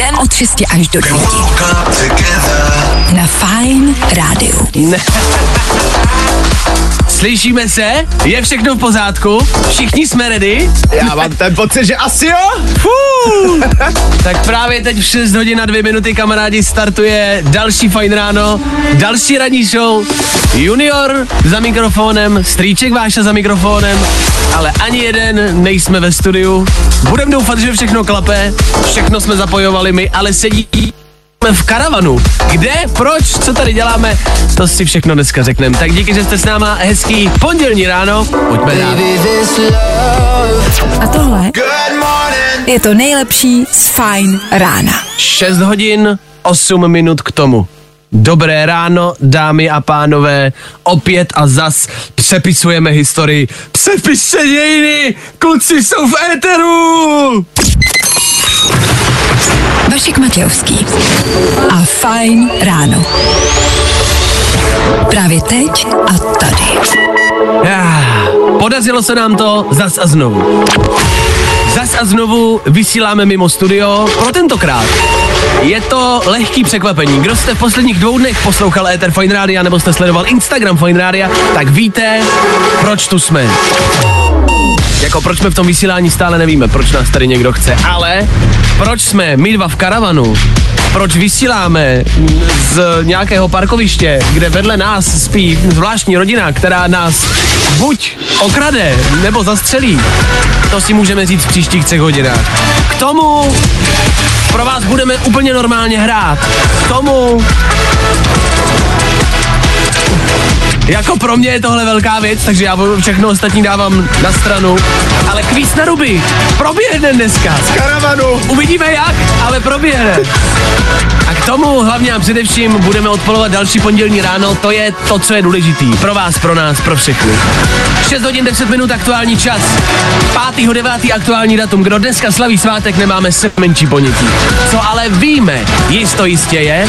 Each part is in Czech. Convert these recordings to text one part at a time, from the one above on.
den od 6 až do 9. Na Fajn rádiu. Slyšíme se? Je všechno v pořádku? Všichni jsme ready? Já mám ten pocit, že asi jo. Fú. tak právě teď v 6 hodin a 2 minuty, kamarádi, startuje další fajn ráno, další ranní show. Junior za mikrofonem, strýček Váša za mikrofonem, ale ani jeden nejsme ve studiu. Budem doufat, že všechno klape, všechno jsme zapojovali my, ale sedí v karavanu. Kde, proč, co tady děláme, to si všechno dneska řekneme. Tak díky, že jste s náma, hezký pondělní ráno, pojďme dál. A tohle je to nejlepší z Fajn rána. 6 hodin, 8 minut k tomu. Dobré ráno, dámy a pánové, opět a zas přepisujeme historii. Přepište dějiny, kluci jsou v éteru! Vašek Matějovský a Fajn ráno. Právě teď a tady. Ah, Podařilo se nám to zas a znovu. Zas a znovu vysíláme mimo studio pro tentokrát. Je to lehký překvapení. Kdo jste v posledních dvou dnech poslouchal Ether Fine Radio nebo jste sledoval Instagram Fine Radio, tak víte, proč tu jsme. Jako proč jsme v tom vysílání stále nevíme, proč nás tady někdo chce, ale proč jsme my dva v karavanu, proč vysíláme z nějakého parkoviště, kde vedle nás spí zvláštní rodina, která nás buď okrade nebo zastřelí, to si můžeme říct v příštích třech hodinách. K tomu pro vás budeme úplně normálně hrát. K tomu jako pro mě je tohle velká věc, takže já všechno ostatní dávám na stranu. Ale kvíz na ruby proběhne dneska. Z Karavanu. Uvidíme jak, ale proběhne. A k tomu hlavně a především budeme odpolovat další pondělní ráno, to je to, co je důležitý. Pro vás, pro nás, pro všechny. 6 hodin 10 minut aktuální čas. 5. 9. aktuální datum. Kdo dneska slaví svátek, nemáme se menší ponětí. Co ale víme, jisto jistě je,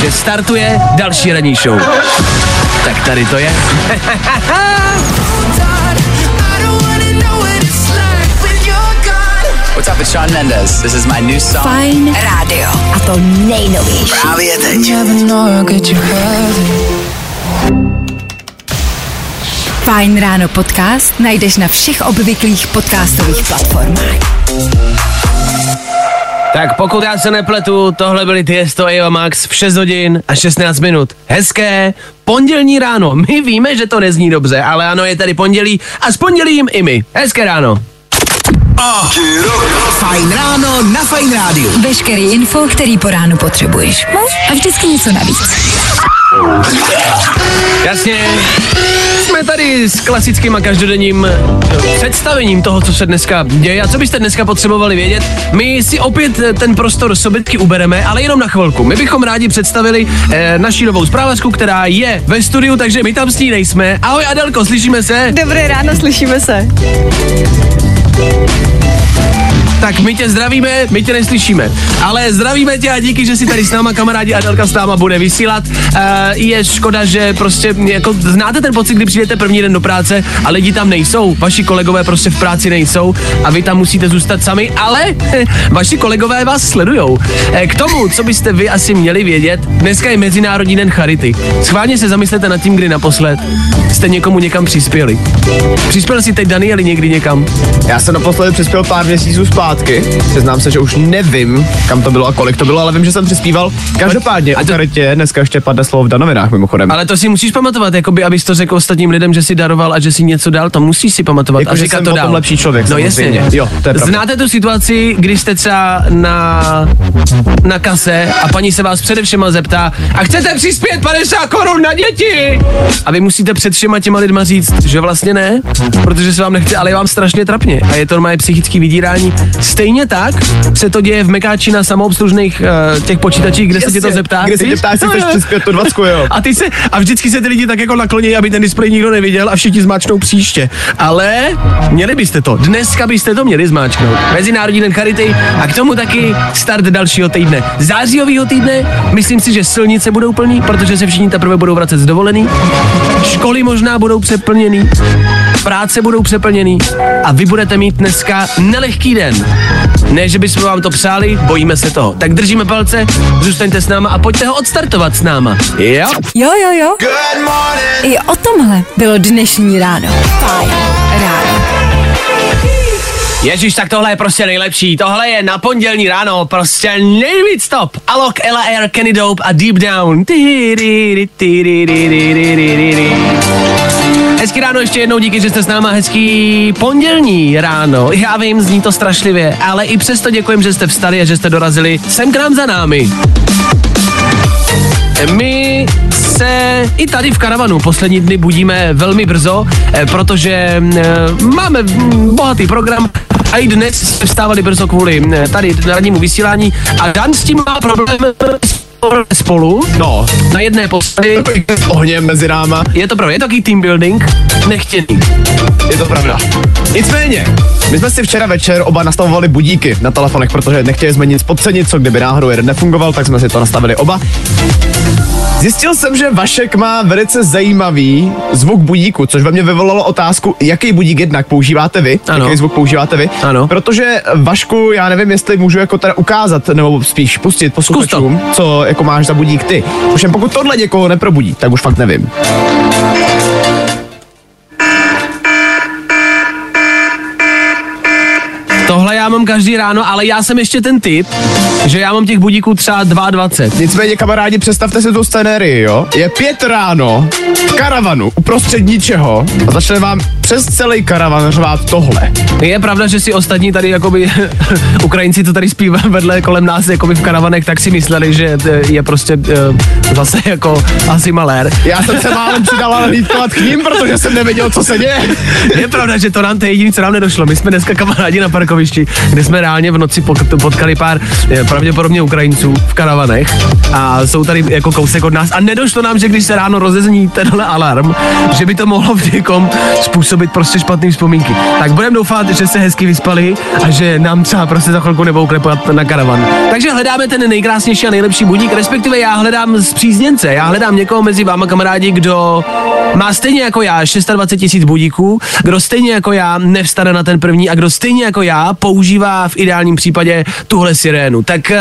že startuje další ranní show. Tak tady to je. What's up, it's Sean Mendes. This is my new song. Fajn rádio. A to nejnovější. Právě teď. Fajn ráno podcast najdeš na všech obvyklých podcastových platformách. Tak pokud já se nepletu, tohle byly Tiesto Eva Max v 6 hodin a 16 minut. Hezké pondělní ráno. My víme, že to nezní dobře, ale ano, je tady pondělí a s pondělím i my. Hezké ráno. Fajn ráno na Fajn rádiu. Veškerý info, který po ránu potřebuješ. A vždycky něco navíc. Jasně. Jsme tady s klasickým a každodenním představením toho, co se dneska děje a co byste dneska potřebovali vědět. My si opět ten prostor sobětky ubereme, ale jenom na chvilku. My bychom rádi představili eh, naši novou zprávačku, která je ve studiu, takže my tam s ní nejsme. Ahoj Adelko, slyšíme se? Dobré ráno, slyšíme se. Tak my tě zdravíme, my tě neslyšíme. Ale zdravíme tě a díky, že si tady s náma kamarádi Adelka s náma bude vysílat. Uh, je škoda, že prostě jako znáte ten pocit, kdy přijdete první den do práce a lidi tam nejsou. Vaši kolegové prostě v práci nejsou a vy tam musíte zůstat sami, ale vaši kolegové vás sledujou. Eh, K tomu, co byste vy asi měli vědět, dneska je Mezinárodní den charity. Schválně se zamyslete nad tím, kdy naposled jste někomu někam přispěli. Přispěl si teď Danieli někdy někam? Já jsem naposledy přispěl pár měsíců zpátky. Přiznám se, že už nevím, kam to bylo a kolik to bylo, ale vím, že jsem přispíval. Každopádně, A to- to... charitě dneska ještě padne slovo v novinách mimochodem. Ale to si musíš pamatovat, jakoby, abys to řekl ostatním lidem, že si daroval a že si něco dal, to musíš si pamatovat Jako, a že říkat jsem to dál. lepší člověk, No jasně. Jo, to je pravda. Znáte tu situaci, kdy jste třeba na, na kase a paní se vás přede všema zeptá a chcete přispět 50 korun na děti? A vy musíte před všema těma lidma říct, že vlastně ne, protože se vám nechce, ale je vám strašně trapně a je to normálně psychický vydírání Stejně tak se to děje v Mekáči na samoobslužných uh, těch počítačích, kde se tě to zeptá. Kde se tě víš? ptá, jestli No, chceš jo. přispět tu jo. A, ty se, a vždycky se ty lidi tak jako nakloní, aby ten displej nikdo neviděl a všichni zmáčknou příště. Ale měli byste to. Dneska byste to měli zmáčknout. Mezinárodní den charity a k tomu taky start dalšího týdne. Zářijového týdne, myslím si, že silnice budou plný, protože se všichni teprve budou vracet z dovolený. Školy možná budou přeplněný. Práce budou přeplněný a vy budete mít dneska nelehký den. Ne, že bychom vám to přáli, bojíme se toho. Tak držíme palce, zůstaňte s náma a pojďte ho odstartovat s náma. Jo? Jo, jo, jo. I o tomhle bylo dnešní ráno. Fajn ráno. Ježíš, tak tohle je prostě nejlepší. Tohle je na pondělní ráno, prostě nejvíc top. Alok, Ella Air, Kenny Dope a Deep Down. Hezký ráno ještě jednou, díky, že jste s náma. Hezký pondělní ráno. Já vím, zní to strašlivě, ale i přesto děkujem, že jste vstali a že jste dorazili sem k nám za námi. My se i tady v karavanu poslední dny budíme velmi brzo, eh, protože eh, máme bohatý program a i dnes jsme vstávali brzo kvůli eh, tady rannímu vysílání a Dan s tím má problém spolu No, na jedné posteli. s ohněm mezi náma, Je to pravda, je to takový team building, nechtěný. je to pravda. Nicméně, my jsme si včera večer oba nastavovali budíky na telefonech, protože nechtěli jsme nic podcenit, co kdyby náhodou jeden nefungoval, tak jsme si to nastavili oba. Zjistil jsem, že Vašek má velice zajímavý zvuk budíku, což ve mně vyvolalo otázku, jaký budík jednak používáte vy, Ano. jaký zvuk používáte vy, Ano. protože Vašku, já nevím, jestli můžu jako teda ukázat, nebo spíš pustit posluchačům, co jako máš za budík ty. Ovšem pokud tohle někoho neprobudí, tak už fakt nevím. Tohle já mám každý ráno, ale já jsem ještě ten typ, že já mám těch budíků třeba 22. Nicméně, kamarádi, představte si tu scenérii, jo? Je pět ráno, v karavanu, uprostřed ničeho a začne vám přes celý karavan řvát tohle. Je pravda, že si ostatní tady jakoby Ukrajinci, co tady zpívají vedle kolem nás jakoby v karavanech, tak si mysleli, že je prostě uh, zase jako asi malér. Já jsem se málem přidal ale hlídkovat k ním, protože jsem nevěděl, co se děje. Je pravda, že to nám to je jediné, co nám nedošlo. My jsme dneska kamarádi na parkovišti, kde jsme reálně v noci pot- potkali pár eh, pravděpodobně Ukrajinců v karavanech a jsou tady jako kousek od nás a nedošlo nám, že když se ráno rozezní tenhle alarm, že by to mohlo v někom způsobit prostě špatné vzpomínky. Tak budeme doufat, že se hezky vyspali a že nám třeba prostě za chvilku nebudou klepat na karavan. Takže hledáme ten nejkrásnější a nejlepší budík, respektive já hledám zpřízněnce, já hledám někoho mezi váma kamarádi, kdo má stejně jako já 26 tisíc budíků, kdo stejně jako já nevstane na ten první a kdo stejně jako já používá v ideálním případě tuhle sirénu. Tak uh,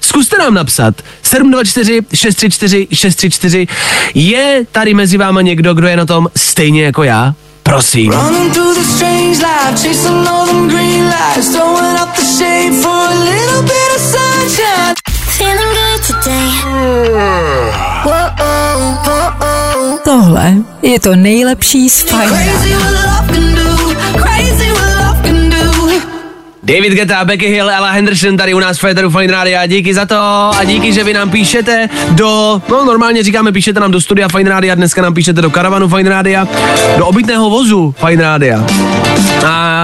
zkuste nám napsat 724 634 634 je tady mezi váma někdo, kdo je na tom stejně jako já? Prosím. Running through the strange life, chasing all them green lights, throwing up the shade for a little bit of sunshine. Feeling good today. Whoa, whoa, Tohle je to nejlepší z Fajn David Geta, Becky Hill, Ella Henderson tady u nás v Féteru Fine Rádia. Díky za to a díky, že vy nám píšete do, no normálně říkáme, píšete nám do studia Fine Rádia, dneska nám píšete do karavanu Fine Rádia, do obytného vozu Fine Rádia. A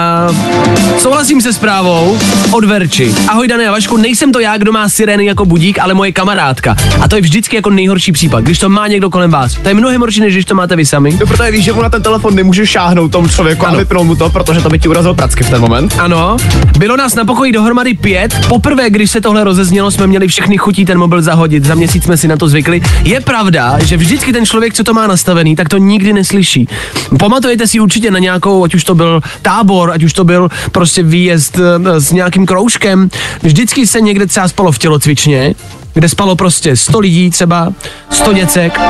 souhlasím se zprávou od Verči. Ahoj Dane a Vašku, nejsem to já, kdo má sirény jako budík, ale moje kamarádka. A to je vždycky jako nejhorší případ, když to má někdo kolem vás. To je mnohem horší, než když to máte vy sami. No, protože víš, že mu na ten telefon nemůžeš šáhnout tomu člověku Ano. a vypnout mu to, protože to by ti urazil pracky v ten moment. Ano, bylo nás na pokoji dohromady pět. Poprvé, když se tohle rozeznělo, jsme měli všechny chutí ten mobil zahodit. Za měsíc jsme si na to zvykli. Je pravda, že vždycky ten člověk, co to má nastavený, tak to nikdy neslyší. Pamatujete si určitě na nějakou, ať už to byl tábor, ať už to byl prostě výjezd eh, s nějakým kroužkem. Vždycky se někde třeba spalo v tělocvičně, kde spalo prostě 100 lidí třeba, 100 děcek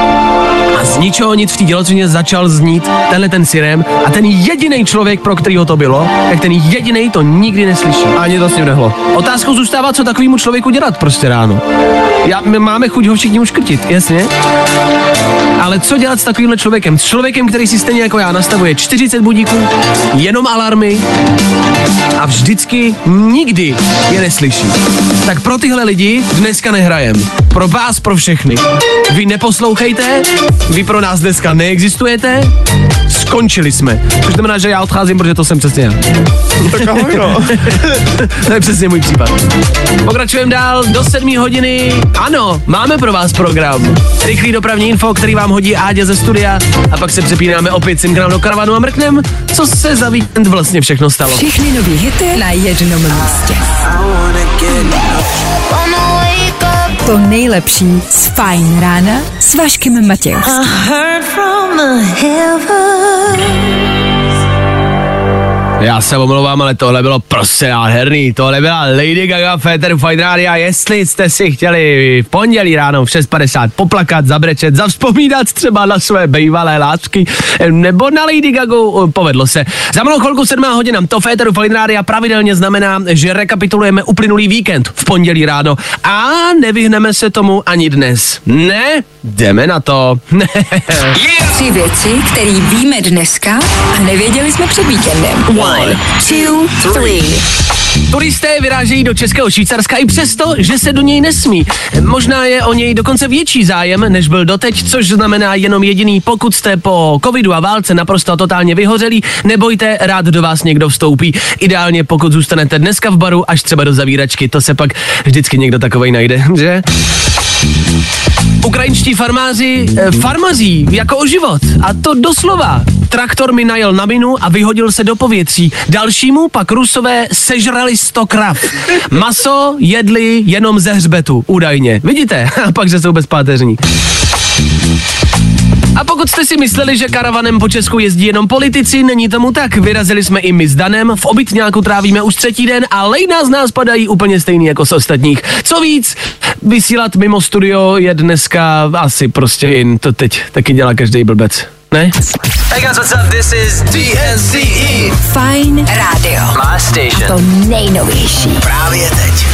a z ničeho nic v té dělocvině začal znít tenhle ten sirém a ten jediný člověk, pro kterýho to bylo, tak ten jediný to nikdy neslyší. Ani to s ním nehlo. Otázkou zůstává, co takovému člověku dělat prostě ráno. Já, my máme chuť ho všichni uškrtit, jasně? Ale co dělat s takovýmhle člověkem? S člověkem, který si stejně jako já nastavuje 40 budíků, jenom alarmy a vždycky nikdy je neslyší. Tak pro tyhle lidi dneska nehrajem. Pro vás, pro všechny. Vy neposlouchejte, vy pro nás dneska neexistujete, skončili jsme. Což znamená, že já odcházím, protože to jsem přesně já. Tak ahoj, no. To je přesně můj případ. Pokračujeme dál do 7 hodiny. Ano, máme pro vás program. Rychlý dopravní info, který vám hodí Áďa ze studia a pak se přepínáme opět sem k nám do karavanu a mrknem, co se za víkend vlastně všechno stalo. Všechny nový hity na jednom místě. To nejlepší z Fajn rána s Vaškem Matějovským. Já se omlouvám, ale tohle bylo prostě nádherný. Tohle byla Lady Gaga Féteru Fine Radio jestli jste si chtěli v pondělí ráno v 6.50 poplakat, zabrečet, zavzpomínat třeba na své bývalé lásky nebo na Lady Gagu, povedlo se. Za malou chvilku 7 hodina to Féteru Fine Radio pravidelně znamená, že rekapitulujeme uplynulý víkend v pondělí ráno a nevyhneme se tomu ani dnes. Ne, jdeme na to. Tři věci, které víme dneska a nevěděli jsme před víkendem. One, two, three. Turisté vyrážejí do Českého Švýcarska i přesto, že se do něj nesmí. Možná je o něj dokonce větší zájem, než byl doteď, což znamená jenom jediný, pokud jste po covidu a válce naprosto totálně vyhořelí, nebojte, rád do vás někdo vstoupí. Ideálně pokud zůstanete dneska v baru, až třeba do zavíračky, to se pak vždycky někdo takovej najde, že? Ukrajinští farmáři eh, farmazí jako o život. A to doslova. Traktor mi najel na minu a vyhodil se do povětří. Dalšímu pak rusové sežrali 100 krav. Maso jedli jenom ze hřbetu, údajně. Vidíte? A pak, že jsou bezpáteřní. A pokud jste si mysleli, že karavanem po Česku jezdí jenom politici, není tomu tak. Vyrazili jsme i my s Danem, v obytňáku trávíme už třetí den a lejna z nás padají úplně stejný jako z ostatních. Co víc, vysílat mimo studio je dneska asi prostě in. To teď taky dělá každý blbec. Ne? Hey guys, what's up? This is DNCE. Fajn rádio. My station. To nejnovější. Právě teď.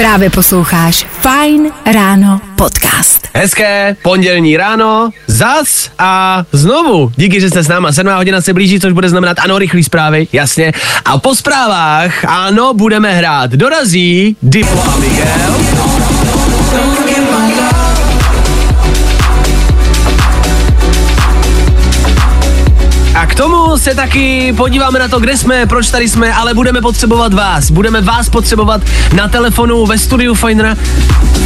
Právě posloucháš Fajn ráno podcast. Hezké pondělní ráno, zas a znovu. Díky, že jste s náma. 7 hodina se blíží, což bude znamenat ano, rychlý zprávy, jasně. A po zprávách, ano, budeme hrát. Dorazí Diplo a Miguel. K tomu se taky podíváme na to, kde jsme, proč tady jsme, ale budeme potřebovat vás. Budeme vás potřebovat na telefonu ve studiu Fajnra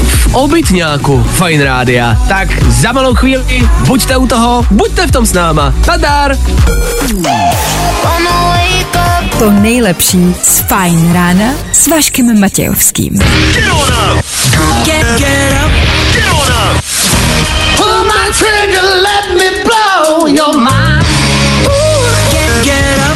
v obytňáku Fajn Rádia. Tak za malou chvíli buďte u toho, buďte v tom s náma. Nadar! To nejlepší z Fajn rána s Vaškem Matějovským.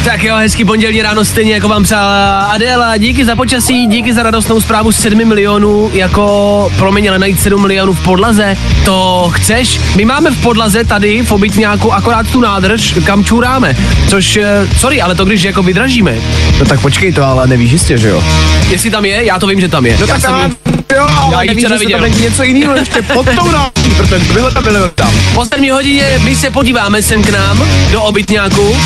Tak jo, hezký pondělí ráno stejně jako vám přála Adéla. Díky za počasí, díky za radostnou zprávu 7 milionů, jako promiň, ale najít 7 milionů v podlaze. To chceš? My máme v podlaze tady v obytňáku akorát tu nádrž, kam čůráme. Což, eh, sorry, ale to když jako vydražíme. No tak počkej to, ale nevíš jistě, že jo? Jestli tam je, já to vím, že tam je. No já tak jsem jo, Já ji včera viděl. tam něco jiného ještě pod tou náší, protože tohle tam bylo tam. Po 7 hodině my se podíváme sem k nám do obytňáku.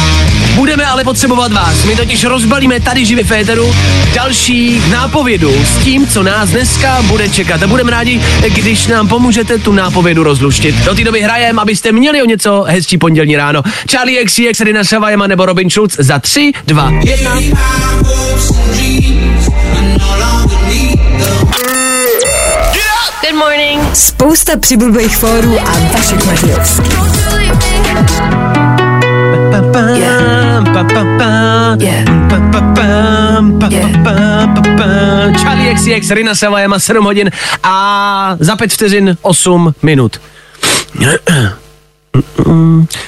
Budeme ale potřebovat vás. My totiž rozbalíme tady živě féteru další nápovědu s tím, co nás dneska bude čekat. A budeme rádi, když nám pomůžete tu nápovědu rozluštit. Do té doby hrajem, abyste měli o něco hezčí pondělní ráno. Charlie XCX, Rina Savajema nebo Robin Schulz za 3, 2, 1. Good morning. Spousta přibulbých fórů a Vašek Matějovský. Charlie XCX, Rina Savajema, 7 hodin a za 5 vteřin 8 minut.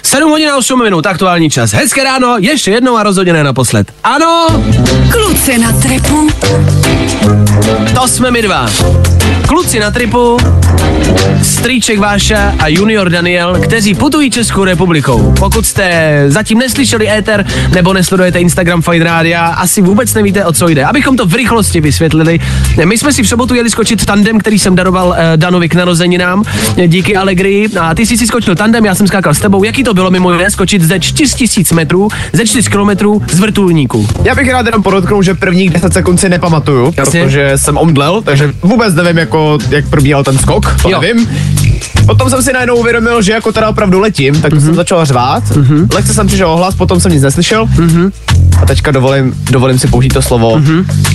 7 hodin a 8 minut, aktuální čas. Hezké ráno, ještě jednou a rozhodně ne naposled. Ano, Kluci na trepu. To jsme my dva. Kluci na tripu, strýček Váša a junior Daniel, kteří putují Českou republikou. Pokud jste zatím neslyšeli éter nebo nesledujete Instagram Fine Rádia, asi vůbec nevíte, o co jde. Abychom to v rychlosti vysvětlili, my jsme si v sobotu jeli skočit tandem, který jsem daroval eh, Danovi k narozeninám, díky Allegri. A ty jsi si skočil tandem, já jsem skákal s tebou. Jaký to bylo mimo jiné skočit ze 4000 metrů, ze 4 kilometrů z vrtulníku? Já bych rád jenom podotknul, že prvních 10 sekund si nepamatuju, Jasně. protože jsem omdlel, takže vůbec nevím, jako, jak probíhal ten skok, to Jo. nevím. Potom jsem si najednou uvědomil, že jako teda opravdu letím, tak Mhm. jsem začal řvát. Lehce jsem přišel ohlas, potom jsem nic neslyšel. Mhm. A teďka dovolím, dovolím si použít to slovo.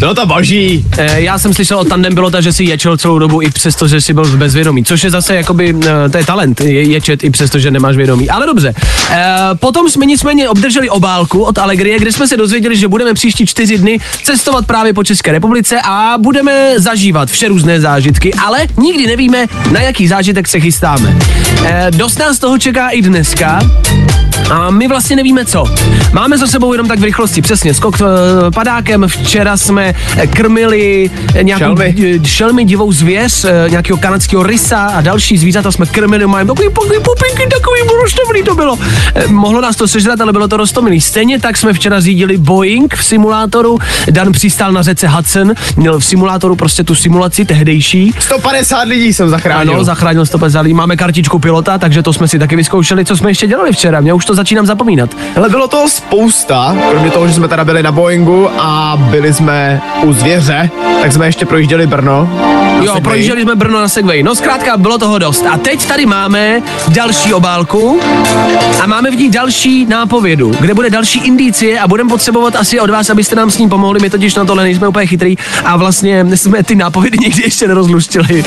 No to boží. Eh, Já jsem slyšel o tandem pilota, že si ječel celou dobu i přesto, že si byl v bezvědomí, což je zase jakoby, eh, to je talent, je, ječet i přesto, že nemáš vědomí. Ale dobře. Eh, Potom jsme nicméně obdrželi obálku od Allegrie, kde jsme se dozvěděli, že budeme příští čtyři dny cestovat právě po České republice a budeme zažívat vše různé zážitky, ale nikdy nevíme, na jaký zážitek se chystáme. Eh, Dost nás toho čeká i dneska. A my vlastně nevíme co. Máme za sebou jenom tak v rychlosti, přesně, skok eh, padákem. Včera jsme eh, krmili nějakou Šelmy. šelmy, šelmy divou zvěř, eh, nějakého kanadského rysa a další zvířata jsme krmili. Máme takový, takový pupinky, takový roztomilý to bylo. Mohlo nás to sežrat, ale bylo to roztomilý. Stejně tak jsme včera řídili Boeing v simulátoru. Dan přistál na řece Hudson, měl v simulátoru prostě tu simulaci tehdejší. 150 lidí jsem zachránil. Ano, zachránil 150 lidí. Máme kartičku pilota, takže to jsme si taky vyzkoušeli. Co jsme ještě dělali včera? Mě už to začínám zapomínat. Ale bylo toho spousta, kromě toho, že jsme teda byli na Boeingu a byli jsme u zvěře, tak jsme ještě projížděli Brno. Jo, Segwayi. projížděli jsme Brno na Segway. No zkrátka, bylo toho dost. A teď tady máme další obálku a máme v ní další nápovědu, kde bude další indicie a budeme potřebovat asi od vás, abyste nám s ní pomohli. My totiž na tohle nejsme úplně chytrý a vlastně jsme ty nápovědy nikdy ještě nerozluštili.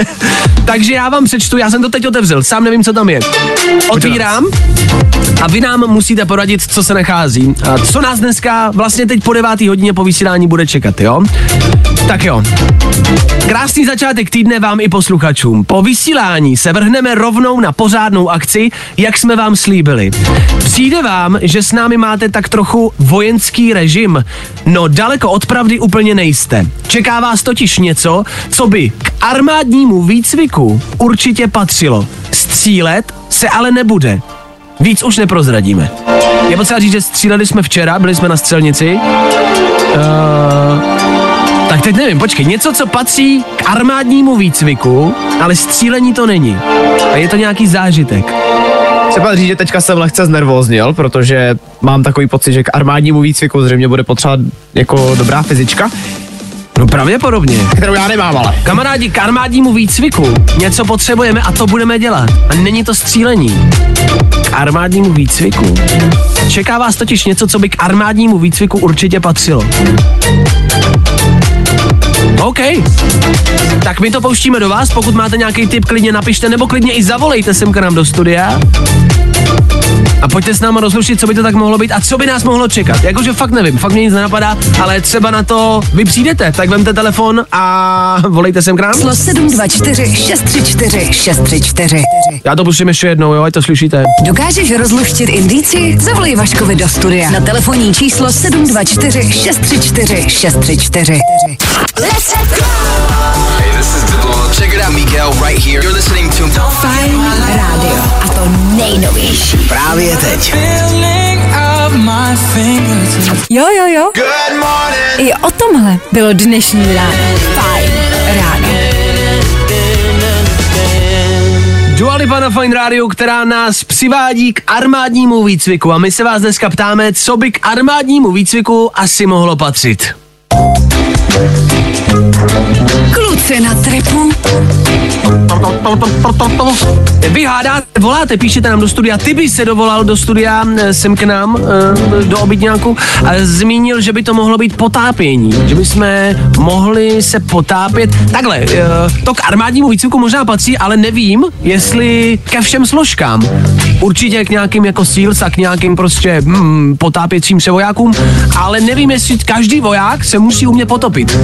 Takže já vám přečtu, já jsem to teď otevřel, sám nevím, co tam je. Otvírám a vy nám musíte poradit, co se nachází. A co nás dneska vlastně teď po devátý hodině po vysílání bude čekat, jo? Tak jo. Krásný začátek týdne vám i posluchačům. Po vysílání se vrhneme rovnou na pořádnou akci, jak jsme vám slíbili. Přijde vám, že s námi máte tak trochu vojenský režim? No daleko od pravdy úplně nejste. Čeká vás totiž něco, co by k armádnímu výcviku určitě patřilo. Střílet se ale nebude. Víc už neprozradíme. Je potřeba říct, že stříleli jsme včera, byli jsme na střelnici. Uh, tak teď nevím, počkej, něco, co patří k armádnímu výcviku, ale střílení to není. A je to nějaký zážitek. Třeba říct, že teďka jsem lehce znervóznil, protože mám takový pocit, že k armádnímu výcviku zřejmě bude potřeba jako dobrá fyzička, No pravděpodobně. kterou já nemám ale. Kamarádi, k armádnímu výcviku něco potřebujeme a to budeme dělat. A není to střílení. K armádnímu výcviku. Čeká vás totiž něco, co by k armádnímu výcviku určitě patřilo. OK. Tak my to pouštíme do vás, pokud máte nějaký tip, klidně napište, nebo klidně i zavolejte sem k nám do studia. A pojďte s náma rozlušit, co by to tak mohlo být a co by nás mohlo čekat. Jakože fakt nevím, fakt mě nic nenapadá, ale třeba na to vy přijdete, tak vemte telefon a volejte sem k nám. Číslo 724 634 634. Já to pustím ještě jednou, jo, ať to slyšíte. Dokážeš rozluštit indici? Zavolej Vaškovi do studia na telefonní číslo 724 634 634. Hey, this is Diplo. Check it out, Miguel, right here. You're listening to Fajn rádio. A to nejnovější. právě teď. Jo, jo, jo. I o tomhle bylo dnešní ráno. Fajn ráno. Dua Lipa na Fine Radio, která nás přivádí k armádnímu výcviku a my se vás dneska ptáme, co by k armádnímu výcviku asi mohlo patřit. Kluci na trepu. Vy hádáte, voláte, píšete nám do studia, ty by se dovolal do studia eh, sem k nám, eh, do obytňáku a zmínil, že by to mohlo být potápění, že by jsme mohli se potápět. Takhle, eh, to k armádnímu výcviku možná patří, ale nevím, jestli ke všem složkám. Určitě k nějakým jako SEALs a k nějakým prostě hmm, potápěcím se vojákům, ale nevím, jestli každý voják se musí umět potopit.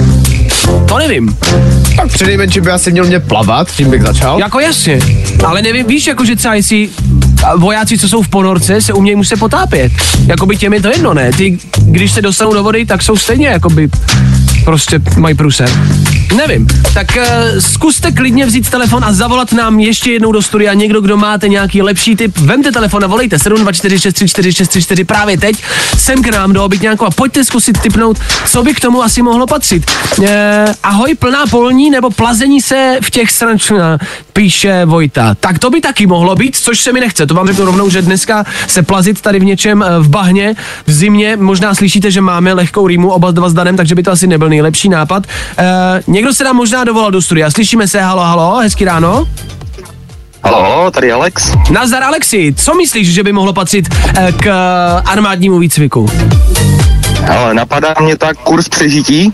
To nevím. Tak přinejmenším by asi měl mě plavat, tím bych začal. Jako jasně, ale nevím, víš, jako že třeba jestli vojáci, co jsou v ponorce, se umějí muset potápět. Jakoby těm je to jedno, ne? Ty, když se dostanou do vody, tak jsou stejně, jakoby prostě mají průser. Nevím. Tak uh, zkuste klidně vzít telefon a zavolat nám ještě jednou do studia někdo, kdo máte nějaký lepší tip. Vemte telefon a volejte 724634634 právě teď sem k nám do obytňáku a pojďte zkusit typnout, co by k tomu asi mohlo patřit. Uh, ahoj, plná polní nebo plazení se v těch srančná, píše Vojta. Tak to by taky mohlo být, což se mi nechce. To vám řeknu rovnou, že dneska se plazit tady v něčem eh, v bahně, v zimě, možná slyšíte, že máme lehkou rýmu oba dva s Danem, takže by to asi nebyl nejlepší nápad. Uh, někdo se nám možná dovolal do studia. Slyšíme se, halo, halo, hezký ráno. Halo, tady Alex. Nazdar Alexi, co myslíš, že by mohlo patřit eh, k eh, armádnímu výcviku? Ale napadá mě tak kurz přežití.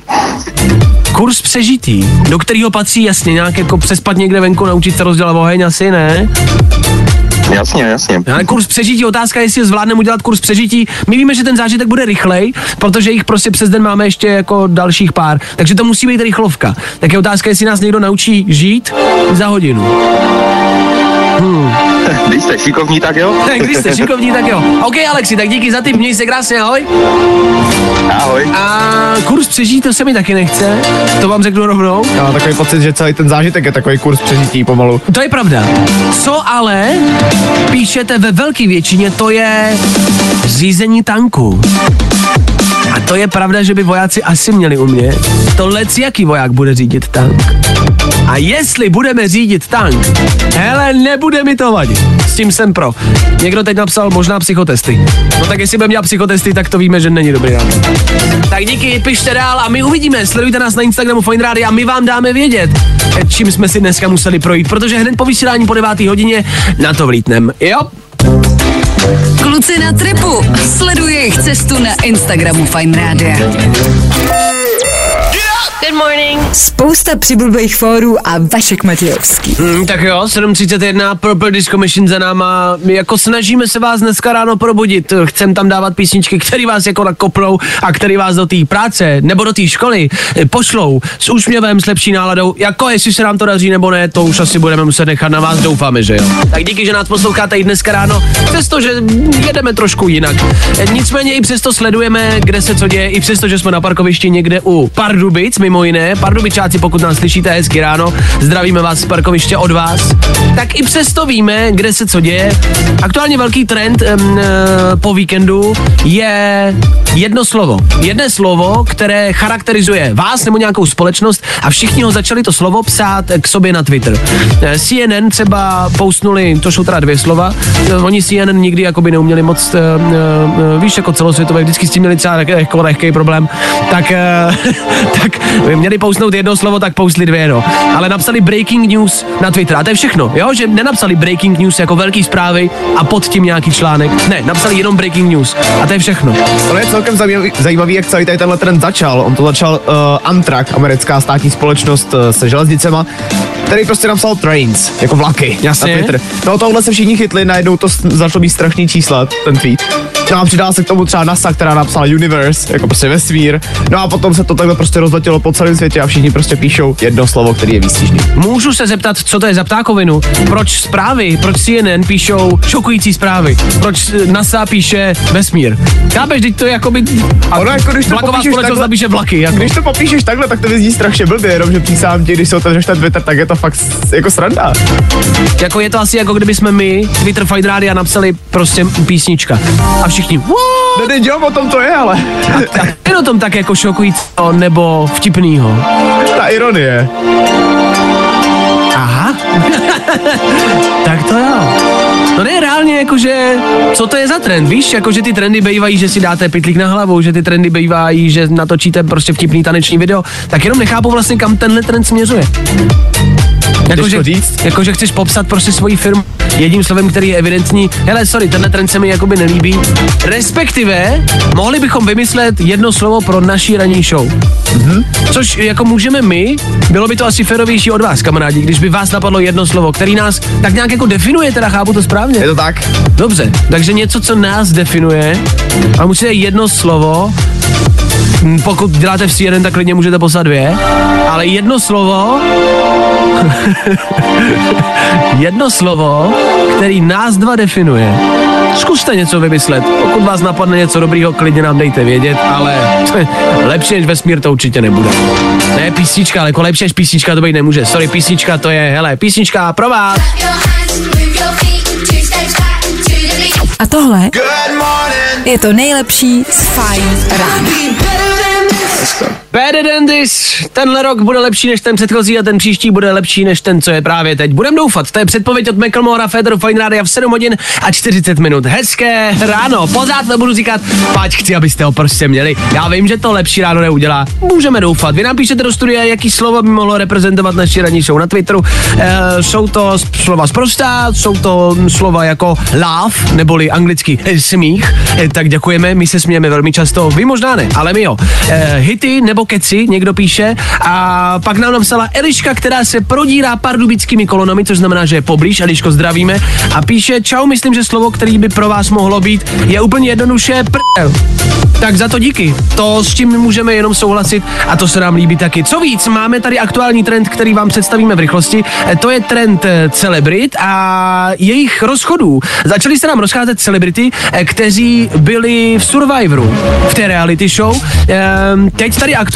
Kurz přežití, do kterého patří jasně nějak jako přespat někde venku, naučit se rozdělat oheň, asi ne? Jasně, jasně. Ale kurz přežití, otázka je, jestli zvládneme udělat kurz přežití. My víme, že ten zážitek bude rychlej, protože jich prostě přes den máme ještě jako dalších pár. Takže to musí být rychlovka. Tak je otázka, jestli nás někdo naučí žít za hodinu. Když jste šikovní, tak jo. Když jste šikovní, tak jo. OK, Alexi, tak díky za tip, měj se krásně, ahoj. Ahoj. A kurz přežití, to se mi taky nechce, to vám řeknu rovnou. Já mám takový pocit, že celý ten zážitek je takový kurz přežití pomalu. To je pravda. Co ale píšete ve velké většině, to je řízení tanku. A to je pravda, že by vojáci asi měli umět. To lec jaký voják bude řídit tank. A jestli budeme řídit tank, hele, nebude mi to vadit. S tím jsem pro. Někdo teď napsal možná psychotesty. No tak jestli budeme dělat psychotesty, tak to víme, že není dobrý nápad. Tak díky, pište dál a my uvidíme. Sledujte nás na Instagramu Fine Radio a my vám dáme vědět, čím jsme si dneska museli projít, protože hned po vysílání po 9. hodině na to vlítnem. Jo? Kluci na tripu. Sleduj jejich cestu na Instagramu Fine Radio. Good morning. Spousta přibulbých fórů a Vašek Matějovský. Hmm, tak jo, 7.31, Purple Disco Machine za náma. My jako snažíme se vás dneska ráno probudit. Chcem tam dávat písničky, které vás jako nakopnou a které vás do té práce nebo do té školy eh, pošlou s úsměvem, s lepší náladou. Jako jestli se nám to daří nebo ne, to už asi budeme muset nechat na vás, doufáme, že jo. Tak díky, že nás posloucháte i dneska ráno, přestože jedeme trošku jinak. Eh, Nicméně i přesto sledujeme, kde se co děje, i přesto, že jsme na parkovišti někde u Pardubic, mimo jiné. Pardubičáci, pokud nás slyšíte hezky ráno, zdravíme vás z parkoviště od vás. Tak i přesto víme, kde se co děje. Aktuálně velký trend um, po víkendu je jedno slovo. Jedné slovo, které charakterizuje vás nebo nějakou společnost a všichni ho začali to slovo psát k sobě na Twitter. Eh, CNN třeba postnuli, to jsou teda dvě slova, eh, oni CNN nikdy jakoby neuměli moc, víš, jako celosvětové, vždycky s tím měli třeba jako lehký problém, tak, tak měli postnout jedno slovo, tak postli dvě, no. Ale napsali breaking news na Twitter a to je všechno, jo, že nenapsali breaking news jako velký zprávy a pod tím nějaký článek. Ne, napsali jenom breaking news a to je všechno. To je celkem zajímavý, zajímavý, jak celý tady tenhle trend začal. On to začal uh, Amtrak, americká státní společnost uh, se železnicema, který prostě napsal trains, jako vlaky Jasně. na Twitter. No tohle se všichni chytli, najednou to začalo být strašný čísla, ten tweet. No a přidala se k tomu třeba NASA, která napsala Universe, jako prostě vesmír. No a potom se to takhle prostě rozletělo po celém světě a všichni prostě píšou jedno slovo, který je výstižný. Můžu se zeptat, co to je za ptákovinu? Proč zprávy, proč CNN píšou šokující zprávy? Proč NASA píše vesmír? Chápeš, teď to je jako by... A Ono jako, když to vlaková popíšeš společnost takhle- napíše vlaky. Jako. Když to popíšeš takhle, tak to vyzní strašně blbě, jenom že přísám ti, když se otevřeš ten Twitter, tak je to fakt jako sranda. jako je to asi jako kdyby jsme my, Twitter Fight Radio, napsali prostě písnička. A všichni, "What?" No teď jo, o tom to je, ale je o tom tak jako šokující nebo vtipnýho. ta ironie. Aha. tak to jo. No ne, reálně jakože, co to je za trend, víš, jakože ty trendy bývají, že si dáte pytlík na hlavu, že ty trendy bývají, že natočíte prostě vtipný taneční video, tak jenom nechápu vlastně, kam tenhle trend směřuje. Jakože, to říct? jakože chceš popsat prostě svoji firmu jedním slovem, který je evidentní. Hele, sorry, tenhle trend se mi jakoby nelíbí. Respektive, mohli bychom vymyslet jedno slovo pro naší ranní show. Což jako můžeme my, bylo by to asi férovější od vás, kamarádi, když by vás napadlo jedno slovo, který nás tak nějak jako definuje, teda chápu to správně. Je to tak? Dobře, takže něco, co nás definuje, a musíte jedno slovo, Hm, pokud děláte v CNN, tak klidně můžete poslat dvě, ale jedno slovo, jedno slovo, který nás dva definuje. Zkuste něco vymyslet. Pokud vás napadne něco dobrýho, klidně nám dejte vědět, ale lepší než vesmír to určitě nebude. Ne písnička, ale jako lepší než písnička to být nemůže. Sorry, písnička to je, hele, písnička pro vás. A tohle je to nejlepší z Fajn rána. Better than this. Tenhle rok bude lepší než ten předchozí a ten příští bude lepší než ten, co je právě teď. Budem doufat. To je předpověď od Macklemora Federu Fine Radio v 7 hodin a 40 minut. Hezké ráno. Pořád nebudu říkat, pať chci, abyste ho prostě měli. Já vím, že to lepší ráno neudělá. Můžeme doufat. Vy napíšete do studia, jaký slovo by mohlo reprezentovat naši ranní show na Twitteru. E, jsou to slova zprostá, jsou to slova jako laugh, neboli anglicky eh, smích. E, tak děkujeme, my se smějeme velmi často. Vy možná ne, ale my jo. E, hity nebo keci, někdo píše. A pak nám napsala Eliška, která se prodírá pardubickými kolonami, což znamená, že je poblíž. Eliško, zdravíme. A píše, čau, myslím, že slovo, který by pro vás mohlo být, je úplně jednoduše prdel. Tak za to díky. To s tím můžeme jenom souhlasit a to se nám líbí taky. Co víc, máme tady aktuální trend, který vám představíme v rychlosti. E, To je trend e, celebrit a jejich rozchodů. Začali se nám rozcházet celebrity, e, kteří byli v Survivoru, v té reality show. Ehm, Teď tady aktuálně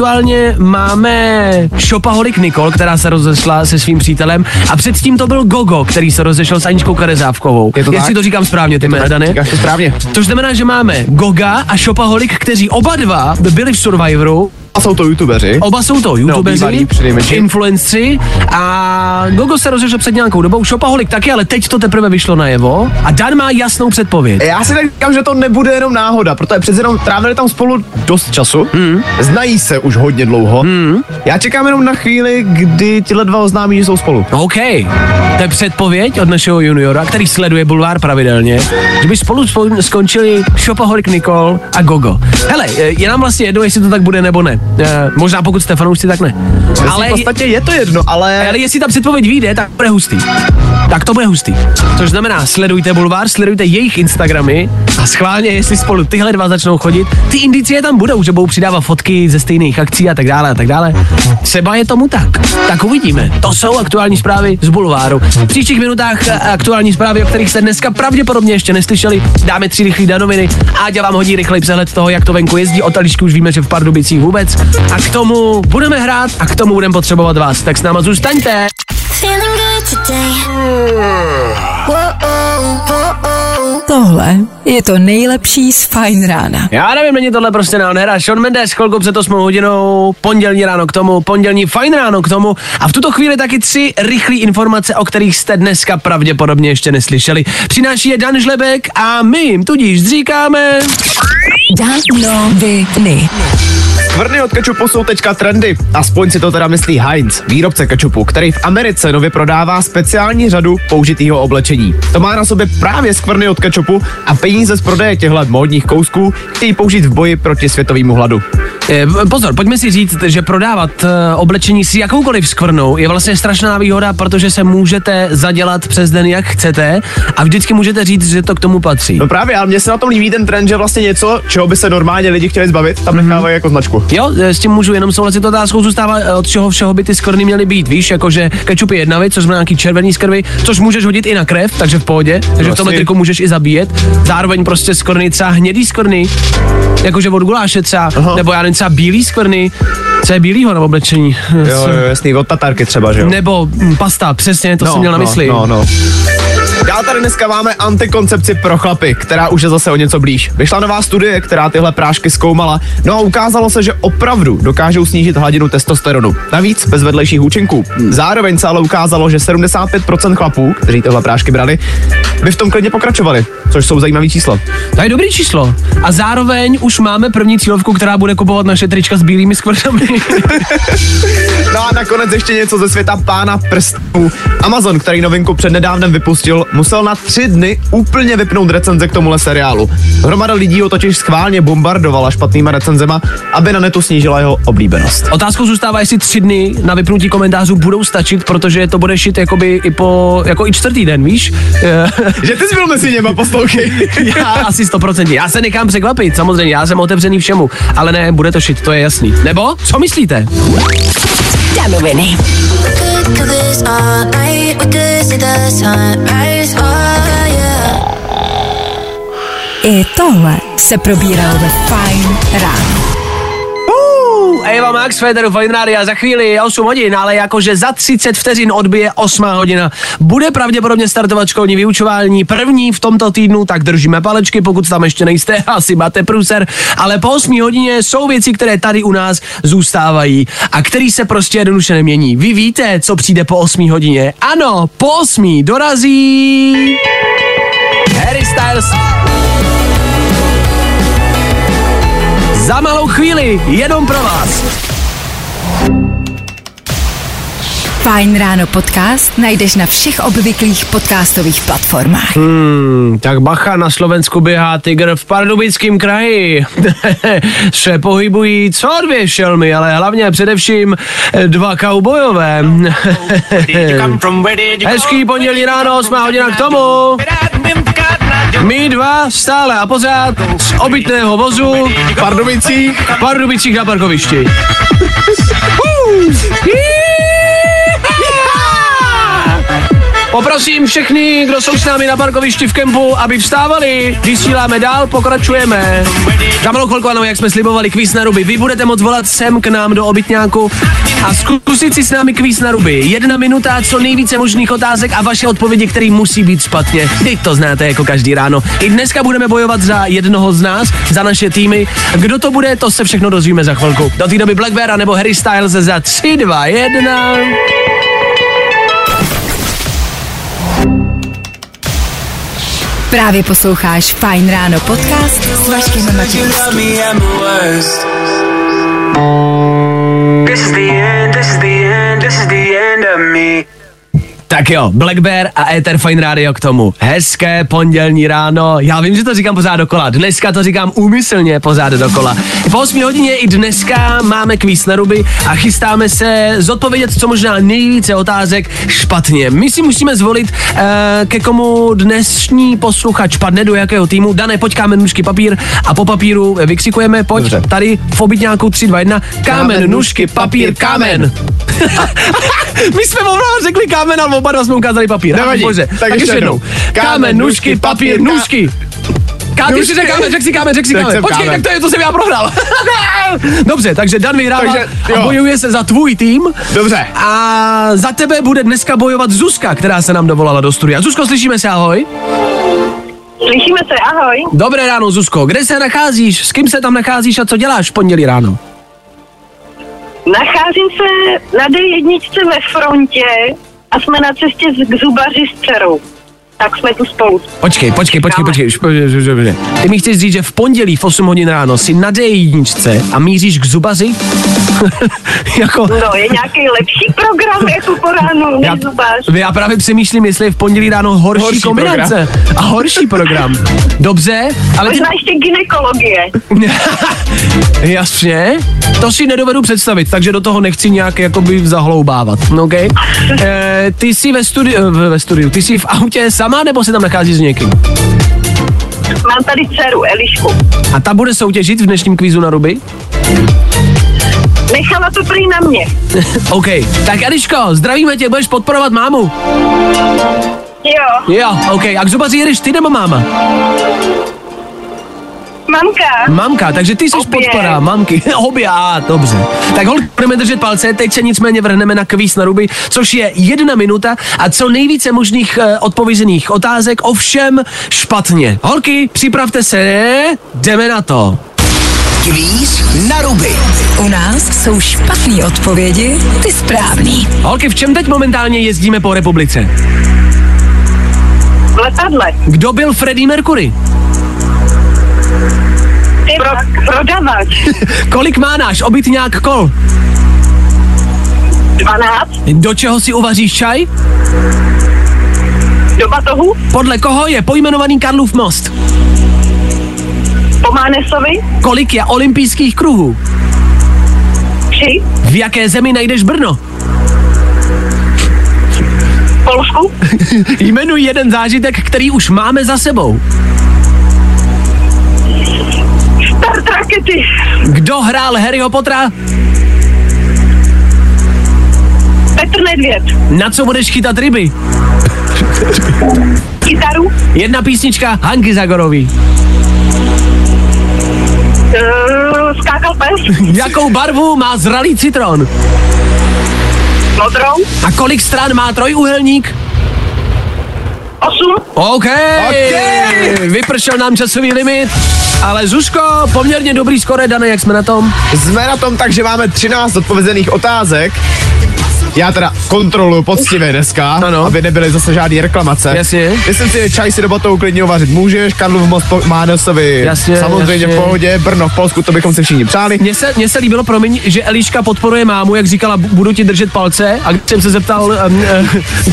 máme shopaholic Nicole, která se rozešla se svým přítelem a předtím to byl Gogo, který se rozešel s Aničkou Karezávkovou. Je to Jestli tak? to říkám správně, ty jména, Dane? Říkáš to správně. Což znamená, že máme Goga a Shopaholic, kteří oba dva byli v Survivoru. A jsou to youtubeři. Oba jsou to youtubeři, bývalí přinejmenším. influenceri a Gogo se rozešel před nějakou dobou, Shopaholic taky, ale teď to teprve vyšlo najevo a Dan má jasnou předpověď. Já si tak říkám, že to nebude jenom náhoda, protože přece jenom trávili tam spolu dost času, hmm. znají se už hodně dlouho. Hmm. Já čekám jenom na chvíli, kdy tyhle dva oznámí, že jsou spolu. OK, to je předpověď od našeho juniora, který sleduje Bulvár pravidelně, že by spolu spolu skončili Shopaholic Nicole a Gogo. Hele, je nám vlastně jedno, jestli to tak bude nebo ne. Eh, možná pokud jste fanoušci, tak ne. Ale Ale, v podstatě je to jedno, ale... ale jestli ta předpověď vyjde, tak bude hustý. Tak to bude hustý. Což znamená, sledujte Bulvár, sledujte jejich Instagramy a schválně, jestli spolu tyhle dva začnou chodit, ty indicie tam budou, že budou přidávat fotky ze stejných akcí a tak dále a tak dále. Třeba je tomu tak. Tak uvidíme. To jsou aktuální zprávy z Bulváru. V příštích minutách eh, aktuální zprávy, o kterých jste dneska pravděpodobně ještě neslyšeli. Dáme tři rychlé danoviny. Áďa vám hodí rychlej přehled toho, jak to venku jezdí. O Tališku už víme, že v Pardubicích vůbec. A k tomu budeme hrát a k tomu budeme potřebovat vás. Tak s náma zůstaňte. Tohle je to nejlepší z Fajn rána. Já nevím, není tohle prostě nádhera. Sean Mendes, chvilku před 8 hodinou, pondělní ráno k tomu, pondělní fajn ráno k tomu a v tuto chvíli taky tři rychlé informace, o kterých jste dneska pravděpodobně ještě neslyšeli. Přináší je Dan Žlebek a my jim tudíž říkáme... Danoviny. Skvrny od kečupu jsou teďka trendy. Aspoň si to teda myslí Heinz, výrobce kečupu, který v Americe nově prodává speciální řadu použitého oblečení. To má na sobě právě skvrny od kečupu a peníze z prodeje těchto módních kousků chtějí použít v boji proti světovému hladu. Eh, Pozor, pojďme si říct, že prodávat eh, oblečení s jakoukoliv skvrnou je vlastně strašná výhoda, protože se můžete zadělat přes den, jak chcete a vždycky můžete říct, že to k tomu patří. No právě, ale mně se na tom líbí ten trend, že vlastně něco, čeho by se normálně lidi chtěli zbavit, tam nechávají jako značku. Jo, eh, s tím můžu jenom souhlasit. Otázkou zůstává, od čeho všeho by ty skvrny měly být. Víš, jakože kečup je jedna věc, což znamená nějaký červený skrvy, což můžeš hodit i na krev, takže v pohodě. Takže v tomhle Jasně. triku můžeš i zabíjet. Zároveň prostě skvrny, třeba hnědý skvrny, jakože od guláše třeba, Aha. nebo já nevím, třeba bílý skvrny, co je bílýho na oblečení. Jo, jo, jasný, od tatarky třeba, že jo. Nebo mm, pasta, přesně, to jsem měl na mysli. No, no. Dál tady dneska máme antikoncepci pro chlapy, která už je zase o něco blíž. Vyšla nová studie, která tyhle prášky zkoumala, no a ukázalo se, že opravdu dokážou snížit hladinu testosteronu. Navíc bez vedlejších účinků. Zároveň se ale ukázalo, že 75% chlapů, kteří tyhle prášky brali, by v tom klidně pokračovali, což jsou zajímavé čísla. To je dobrý číslo. A zároveň už máme první cílovku, která bude kupovat naše trička s bílými skvrnami. No a nakonec ještě něco ze světa pána prstů. Amazon, který novinku přednedávnem vypustil, musel na tři dny úplně vypnout recenze k tomuhle seriálu. Hromada lidí ho totiž schválně bombardovala špatnýma recenzema, aby na netu snížila jeho oblíbenost. Otázkou zůstává, jestli tři dny na vypnutí komentářů budou stačit, protože to bude šit jakoby i po, jako i čtvrtý den, víš? Že ty jsi byl mezi něma, poslouchej. já asi 100%. Já se nechám překvapit, samozřejmě, já jsem otevřený všemu, ale ne, bude to šit, to je jasný. Nebo, co myslíte? Danoviny. Oh. I tohle se probíralo ve Fine ráno. Eva Max, Federu, Fine Radio, za chvíli je 8 hodin, ale jakože za 30 vteřin odbije 8 hodina. Bude pravděpodobně startovat školní vyučování první v tomto týdnu, tak držíme palečky, pokud tam ještě nejste, asi máte průser, ale po 8 hodině jsou věci, které tady u nás zůstávají a který se prostě jednoduše nemění. Vy víte, co přijde po 8 hodině? Ano, po 8 dorazí Harry Styles za malou chvíli, jenom pro vás. Fajn ráno podcast najdeš na všech obvyklých podcastových platformách. Hmm, tak bacha, na Slovensku běhá tygr v Pardubickém kraji. se pohybují co dvě šelmy, ale hlavně především eh, dva kaubojové. Hezký pondělí ráno, 8 hodina k tomu. My dva stále a pořád z obytného vozu v Pardubicích, Pardubicích na parkovišti. Poprosím všechny, kdo jsou s námi na parkovišti v kempu, aby vstávali. Vysíláme dál, pokračujeme. Za malou chvilku, ano, jak jsme slibovali, kvíz na ruby. Vy budete moct volat sem k nám do obytňáku a zkusit si s námi kvíz na ruby. Jedna minuta, co nejvíce možných otázek a vaše odpovědi, které musí být špatně. Vy to znáte jako každý ráno. I dneska budeme bojovat za jednoho z nás, za naše týmy. Kdo to bude, to se všechno dozvíme za chvilku. Do té doby Black Bear nebo Harry Styles za 3, 2, 1. Právě posloucháš Fajn ráno podcast s Vaškem Matějovským. This is the end, this is the end, this is the end of me. Tak jo, Black Bear a Ether Fine Radio k tomu. Hezké pondělní ráno. Já vím, že to říkám pořád dokola. Dneska to říkám úmyslně pořád dokola. Po 8 hodině i dneska máme kvíz na ruby a chystáme se zodpovědět co možná nejvíce otázek špatně. My si musíme zvolit, uh, ke komu dnešní posluchač padne, do jakého týmu. Dané, pojď kámen, nůžky, papír a po papíru vykřikujeme, pojď Dobře. tady v obytňáku 3, 2, 1. Kámen, nůžky, papír, kámen. My jsme oba řekli kámen, ale oba dva jsme ukázali papír. Nevadí. Bože. Tak Tak, ještě jednou. Kámen, nůžky, papír, nůžky. Kámen, ty řekl kámen, řekl si kámen, řekl si kámen. Počkej, kámen. tak to je, to jsem já prohrál. Dobře, takže Dan vyhrává Takže, a bojuje se za tvůj tým. Dobře. A za tebe bude dneska bojovat Zuzka, která se nám dovolala do studia. Zuzko, slyšíme se, ahoj. Slyšíme se, ahoj. Dobré ráno, Zuzko. Kde se nacházíš? S kým se tam nacházíš a co děláš v pondělí ráno? Nacházím se na D1 ve frontě a jsme na cestě z- k zubaři s dcerou. Tak jsme tu spolu. Počkej, počkej, počkej, počkej. Ty mi chceš říct, že v pondělí v 8 hodin ráno si na D1 a míříš k zubaři? jako, No, je nějaký lepší program jako po ránu já, než zubař. já právě přemýšlím, jestli je v pondělí ráno horší, Horší kombinace. A horší program. Dobře, ale ty... Možná ještě ginekologie. Jasně, to si nedovedu představit, takže do toho nechci nějak jakoby zahloubávat, OK? E, ty jsi ve studiu, ve studiu, ty jsi v autě sama, nebo se tam nacházíš s někým? Mám tady dceru, Elišku. A ta bude soutěžit v dnešním kvízu na ruby? Nechala to prý na mě. OK, tak Eliško, zdravíme tě, budeš podporovat mámu? Jo, Jo, OK, a k zubaři jedeš ty nebo máma? mamka. Mamka, takže ty jsi Obě. podpora, mamky, obě, a dobře. Tak hol, budeme držet palce, teď se nicméně vrhneme na kvíz na ruby, což je jedna minuta a co nejvíce možných uh, odpovězených otázek, ovšem špatně. Holky, připravte se, jdeme na to. Kvíz na ruby. U nás jsou špatné odpovědi, ty správný. Holky, v čem teď momentálně jezdíme po republice? V letadle. Kdo byl Freddie Mercury? Pro, prodavač. Kolik má náš obytňák kol? 12. Do čeho si uvaříš čaj? Do batohu. Podle koho je pojmenovaný Karlův most? Po Mánesovi. Kolik je olympijských kruhů? 3. V jaké zemi najdeš Brno? Polsku. Jmenuj jeden zážitek, který už máme za sebou. Start rakety. Kdo hrál Harryho Pottera? Petr Nedvěd. Na co budeš chytat ryby? Kytaru. Jedna písnička Hanky Zagorový. Uh, skákal pes, Jakou barvu má zralý citron? modrou, A kolik stran má trojuhelník? osm, OK. OK. Vypršel nám časový limit, ale Zuzko, poměrně dobrý skore, Dane, jak jsme na tom? Jsme na tom tak, že máme 13 odpovězených otázek. Já teda kontroluju poctivě dneska, Ano. aby nebyly zase žádné reklamace. Jasně. Myslím si, že čaj si do botou klidně uvařit můžeš, Karlův most po Mánosovi Jasně, samozřejmě jasně. v pohodě, Brno v Polsku, to bychom si všichni přáli. Mně se, mně se líbilo, promiň, že Eliška podporuje mámu, jak říkala, bu- budu ti držet palce. A když jsem se zeptal, um, uh,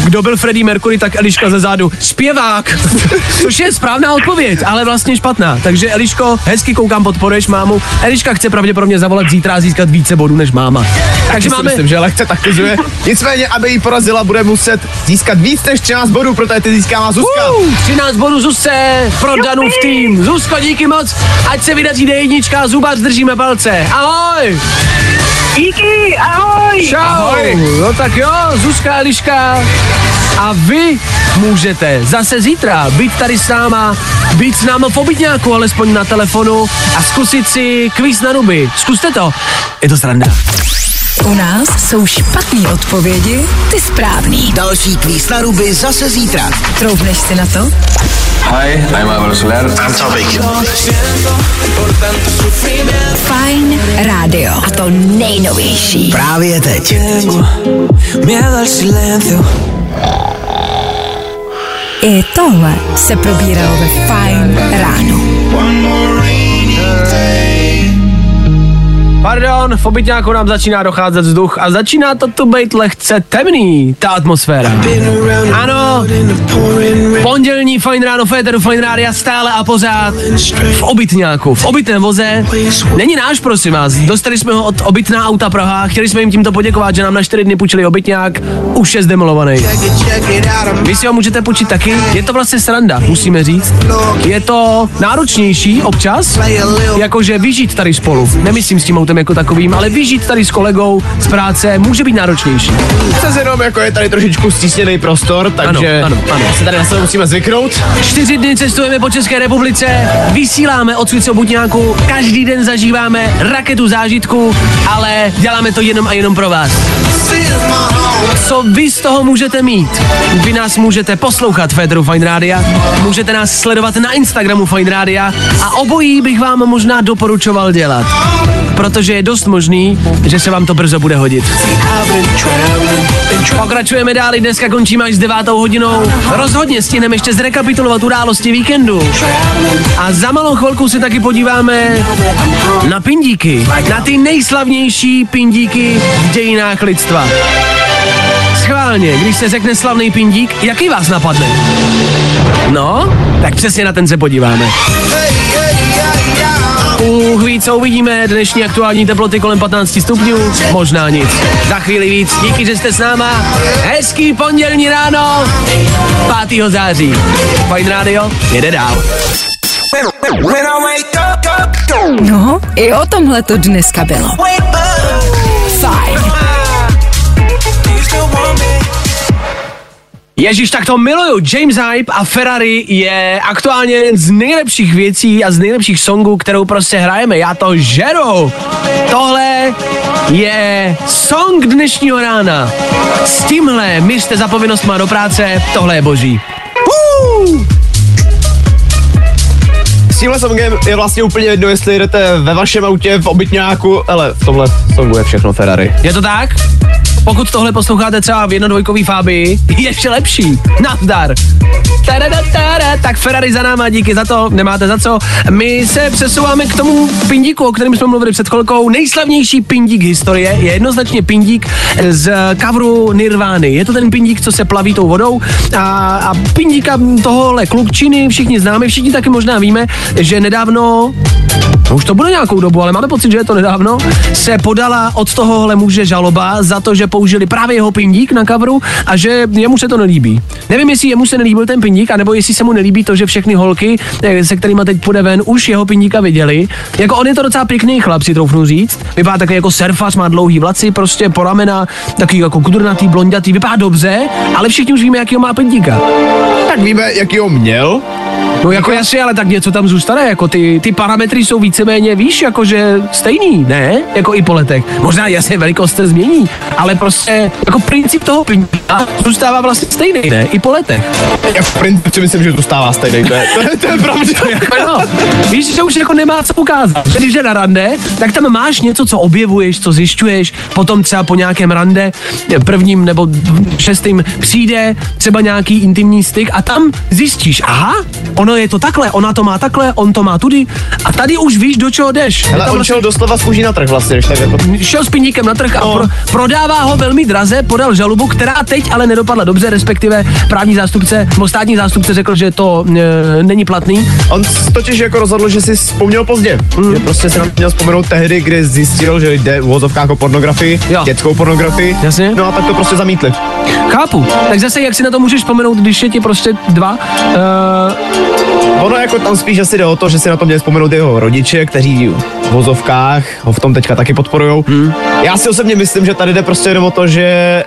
kdo byl Freddie Mercury, tak Eliška ze zádu, zpěvák. Což je správná odpověď, ale vlastně špatná. Takže Eliško, hezky koukám, podporuješ mámu. Eliška chce pravděpodobně zavolat zítra a získat více bodů než máma. Takže máme, myslím, že lehce taktizuje. Nicméně, aby ji porazila, bude muset získat víc než 13 bodů, protože ty získává Zuzka. Uh, 13 bodů Zuzce pro Danův tým. Zuzko, díky moc, ať se vydaří D1, zubař, držíme palce. Ahoj! díky, ahoj. Čau! Ahoj. No tak jo, Zuzka Eliška. A vy můžete zase zítra být tady s náma, být s náma v obytňáku, alespoň na telefonu a zkusit si kvíz na ruby. Zkuste to, je to sranda. U nás jsou špatné odpovědi, ty správný. Další kvíz na ruby zase zítra. Troufneš si na to? Hi, I'm Álvaro Soler. I'm Topic. Fajn rádio. A to nejnovější. Právě teď. Miedo al silencio. I tohle se probíralo ve Fajn ráno. Pardon, v obytňáku nám začíná docházet vzduch a začíná to tu být lehce temný, ta atmosféra. Ano, pondělní fajn ráno, Féteru fajn rádia stále a pořád v obytňáku, v obytném voze. Není náš, prosím vás, dostali jsme ho od obytná auta Praha, chtěli jsme jim tímto poděkovat, že nám na 4 dny půjčili obytňák, už je zdemolovaný. Vy si ho můžete půjčit taky, je to vlastně sranda, musíme říct. Je to náročnější občas, jakože vyžít tady spolu. Nemyslím s tím autem jako takovým, ale vyžít tady s kolegou z práce může být náročnější. Přece jenom jako je tady trošičku stísněný prostor, takže ano, ano. se tady na sebe musíme zvyknout. Čtyři dny cestujeme po České republice, vysíláme od Svico Butňáku, každý den zažíváme raketu zážitku, ale děláme to jenom a jenom pro vás. Co vy z toho můžete mít? Vy nás můžete poslouchat Federu Fine Rádia, můžete nás sledovat na Instagramu Fine Rádia a obojí bych vám možná doporučoval dělat. Protože je dost možný, že se vám to brzo bude hodit. Pokračujeme dál, dneska končíme až s devátou hodinou. Rozhodně stihneme ještě zrekapitulovat události víkendu. A za malou chvilku se taky podíváme na pindíky. Na ty nejslavnější pindíky v dějinách lidstva. Schválně, když se řekne slavný pindík, jaký vás napadne? No, tak přesně na ten se podíváme. U víc uvidíme dnešní aktuální teploty kolem 15 stupňů, možná nic. Za chvíli víc, díky, že jste s náma. Hezký pondělní ráno, 5. září. Fajn rádio, jede dál. No, i o tomhle to dneska bylo. Ježíš, tak to miluju. James Hype a Ferrari je aktuálně jeden z nejlepších věcí a z nejlepších songů, kterou prostě hrajeme. Já to žeru. Tohle je song dnešního rána. S tímhle mířte za povinnostma do práce, tohle je boží. Uh! S tímhle songem je vlastně úplně jedno, jestli jdete ve vašem autě, v obytňáku, ale v tomhle songu je všechno Ferrari. Je to tak? Pokud tohle posloucháte třeba v jednodvojkový Fabii, je vše lepší. Nazdar. Tada, tada, tak Ferrari za náma, díky za to, nemáte za co. My se přesouváme k tomu pindíku, o kterém jsme mluvili před chvilkou. Nejslavnější pindík historie je jednoznačně pindík z coveru Nirvány. Je to ten pindík, co se plaví tou vodou a, a pindíka tohohle klukčiny všichni známe, všichni taky možná víme, že nedávno No už to bude nějakou dobu, ale máme pocit, že je to nedávno, se podala od tohohle muže žaloba za to, že použili právě jeho pindík na coveru a že jemu se to nelíbí. Nevím, jestli jemu se nelíbil ten pindík, anebo jestli se mu nelíbí to, že všechny holky, eh, se kterými teď půjde ven, už jeho pindíka viděli. Jako on je to docela pěkný chlap, si troufnu říct. Vypadá takový jako surfař, má dlouhý vlaci, prostě po ramena, takový jako kudrnatý, blondětý, vypadá dobře, ale všichni už víme, jakýho má pindíka. Tak víme, jaký ho měl, No jako jasně, ale tak něco tam zůstane, jako ty, ty parametry jsou víceméně, víš, jakože stejný, ne? Jako i po letech. Možná jasně velikost se změní, ale prostě jako princip toho pindíka zůstává vlastně stejný, ne? I po letech. Já v principu si myslím, že zůstává stejný, to je, to je, to je pravda. Jo. Víš, že už jako nemá co ukázat. Když jde na rande, tak tam máš něco, co objevuješ, co zjišťuješ, potom třeba po nějakém rande, prvním nebo šestým přijde třeba nějaký intimní styk a tam zjistíš, aha, ono je to takhle, ona to má takhle, on to má tudy a tady už víš, do čeho jdeš. Ale on vlastně- šel doslova z kůží na trh vlastně, tak jako... šel s pindíkem na trh a No. pro, prodává ho velmi draze, podal žalobu, která teď ale nedopadla dobře, respektive právní zástupce, nebo státní zástupce řekl, že to e, není platný. On totiž jako rozhodl, že si vzpomněl pozdě. Mm. Že prostě se nám měl vzpomenout tehdy, kdy zjistil, že jde v vozovkách o pornografii, Jo. dětskou pornografii. Jasně. No a tak to prostě zamítli. Chápu. Tak zase, jak si na to můžeš vzpomenout, když je ti prostě dva? Uh, Ono jako tam spíš asi jde o to, že si na to měli vzpomenout jeho rodiče, kteří v vozovkách ho v tom teďka taky podporujou. Hmm. Já si osobně myslím, že tady jde prostě jenom o to, že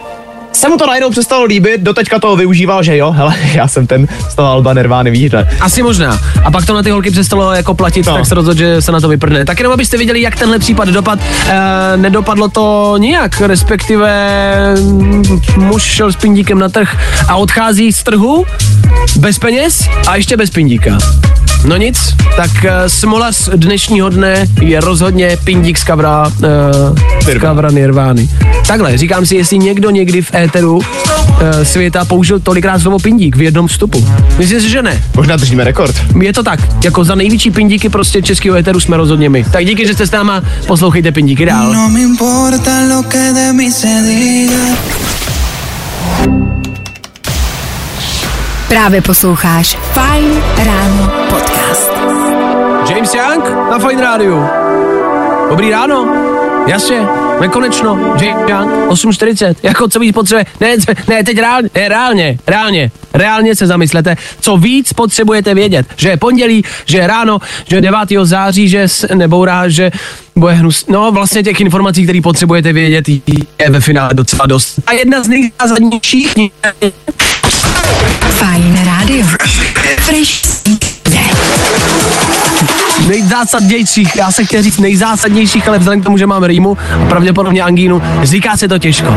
se mu to najednou přestalo líbit, doteďka toho využíval, že jo, hele, já jsem ten z toho Alba Nirvány, víš, ne? asi možná. A pak to na ty holky přestalo jako platit, no. Tak se rozhodl, že se na to vyprdne. Tak jenom abyste viděli, jak tenhle případ dopad. Uh, nedopadlo to nijak, respektive mm, muž šel s pindíkem na trh a odchází z trhu bez peněz a ještě bez pindíka. No nic, tak uh, smolař dnešního dne je rozhodně pindík z kavra, uh, z kavra Nirvány. Takhle, říkám si, jestli někdo někdy v éteru uh, světa použil tolikrát slovo pindík v jednom vstupu. Myslím si, že ne. Možná držíme rekord. Je to tak, jako za největší pindíky prostě českého éteru jsme rozhodně my. Tak díky, že jste s náma, poslouchejte pindíky dál. No me importa lo que de mí se diga. Právě posloucháš Fine Ráno podcast. James Young na Fine Radio. Dobrý ráno. Jasně, nekonečno, James Young, 8.40, jako co víc potřebuje, ne, ne, teď reálně, ne, reálně, reálně, reálně se zamyslete, co víc potřebujete vědět, že je pondělí, že je ráno, že je 9. září, že se nebourá, že bude hnus, no vlastně těch informací, které potřebujete vědět, je ve finále docela dost. A jedna z nejzásadnějších Fine Radio. Fresh. Nejzásadnějších, já se chtěl říct nejzásadnějších, ale vzhledem k tomu, že máme rýmu a pravděpodobně angínu, říká se to těžko.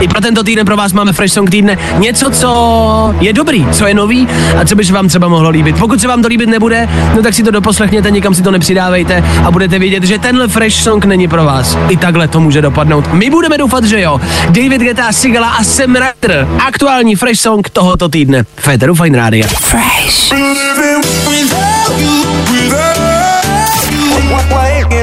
I pro tento týden pro vás máme Fresh Song týdne něco, co je dobrý, co je nový a co by se vám třeba mohlo líbit. Pokud se vám to líbit nebude, no tak si to doposlechněte, nikam si to nepřidávejte a budete vědět, že tenhle Fresh Song není pro vás. I takhle to může dopadnout. My budeme doufat, že jo. David Guetta, Sigala a Sam Ryder. Aktuální Fresh Song tohoto týdne. Féteru Fine Radio. Fresh.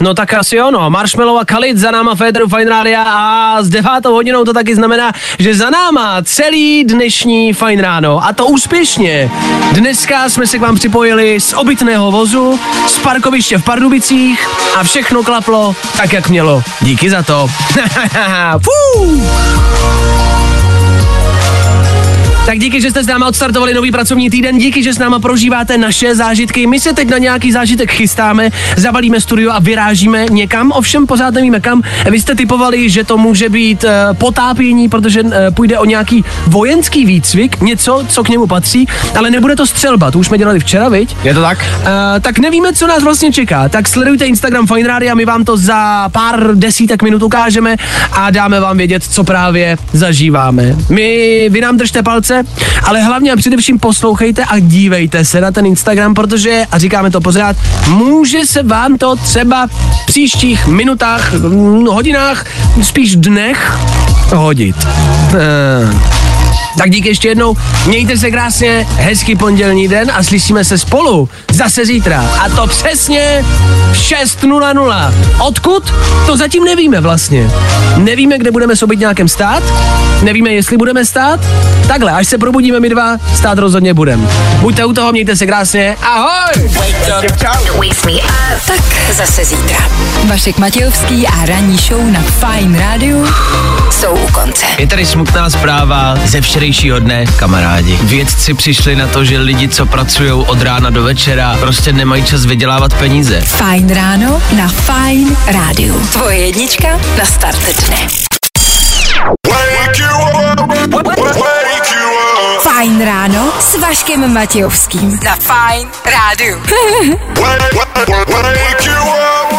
No tak asi ono. Marshmallow a Khalid za náma Féteru Fine Radio a s devátou hodinou to taky znamená, že za náma celý dnešní Fine ráno a to úspěšně. Dneska jsme se k vám připojili z obytného vozu, z parkoviště v Pardubicích a všechno klaplo tak, jak mělo. Díky za to. Fuh. Tak díky, že jste s náma odstartovali nový pracovní týden, díky, že s náma prožíváte naše zážitky. My se teď na nějaký zážitek chystáme, zavalíme studio a vyrážíme někam, ovšem pořád nevíme kam. Vy jste typovali, že to může být uh, potápění, protože uh, půjde o nějaký vojenský výcvik, něco, co k němu patří, ale nebude to střelba, to už jsme dělali včera, viď? Je to tak? Uh, tak nevíme, co nás vlastně čeká. Tak sledujte Instagram Fine Radio a my vám to za pár desítek minut ukážeme a dáme vám vědět, co právě zažíváme. My, vy nám držte palce, ale hlavně a především poslouchejte a dívejte se na ten Instagram, protože, a říkáme to pořád, může se vám to třeba v příštích minutách, hodinách, spíš dnech hodit. Uh. Tak díky ještě jednou, mějte se krásně, hezký pondělní den a slyšíme se spolu zase zítra. A to přesně v 6.00. Odkud? To zatím nevíme vlastně. Nevíme, kde budeme sobit nějakém stát, nevíme, jestli budeme stát. Takhle, až se probudíme my dva, stát rozhodně budem. Buďte u toho, mějte se krásně, ahoj! Tak zase zítra. Vašek Matějovský a ranní show na Fine Radio jsou u konce. Je tady smutná zpráva ze včerejšího dne, kamarádi. Vědci přišli na to, že lidi, co pracují od rána do večera, prostě nemají čas vydělávat peníze. Fajn ráno na Fajn rádiu. Tvoje jednička na start dne. Fajn ráno s Vaškem Matějovským. Na Fajn rádiu.